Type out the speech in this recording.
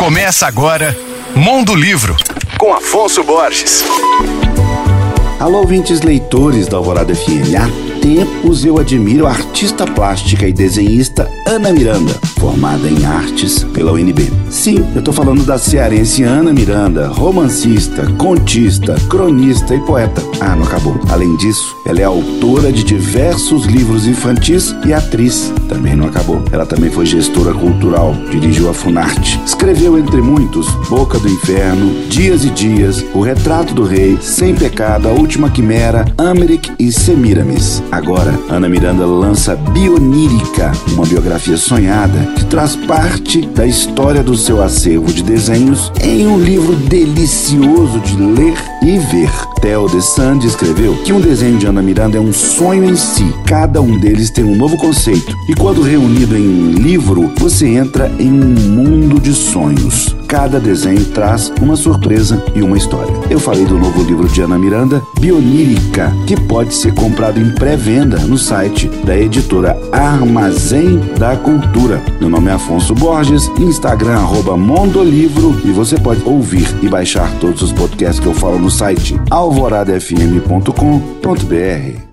Começa agora Mundo Livro, com Afonso Borges. Alô, ouvintes leitores da Alvorada FM. Há tempos eu admiro a artista plástica e desenhista Ana Miranda, formada em artes pela UNB. Sim, eu tô falando da cearense Ana Miranda, romancista, contista, cronista e poeta. Ah, não acabou. Além disso, ela é autora de diversos livros infantis e atriz. Também não acabou. Ela também foi gestora cultural, dirigiu a Funarte. Escreveu, entre muitos, Boca do Inferno, Dias e Dias, O Retrato do Rei, Sem Pecado, A Última Quimera, Améric e Semiramis. Agora, Ana Miranda lança Bionírica, uma biografia sonhada que traz parte da história do seu acervo de desenhos em um livro delicioso de ler e ver. Theo de Sand escreveu que um desenho de Ana Miranda é um sonho em si. Cada um deles tem um novo conceito. E quando reunido em livro, você entra em um mundo de sonhos. Cada desenho traz uma surpresa e uma história. Eu falei do novo livro de Ana Miranda, Bionírica, que pode ser comprado em pré-venda no site da editora Armazém da Cultura. Meu nome é Afonso Borges, Instagram arroba Mondolivro e você pode ouvir e baixar todos os podcasts que eu falo no site alvoradafm.com.br.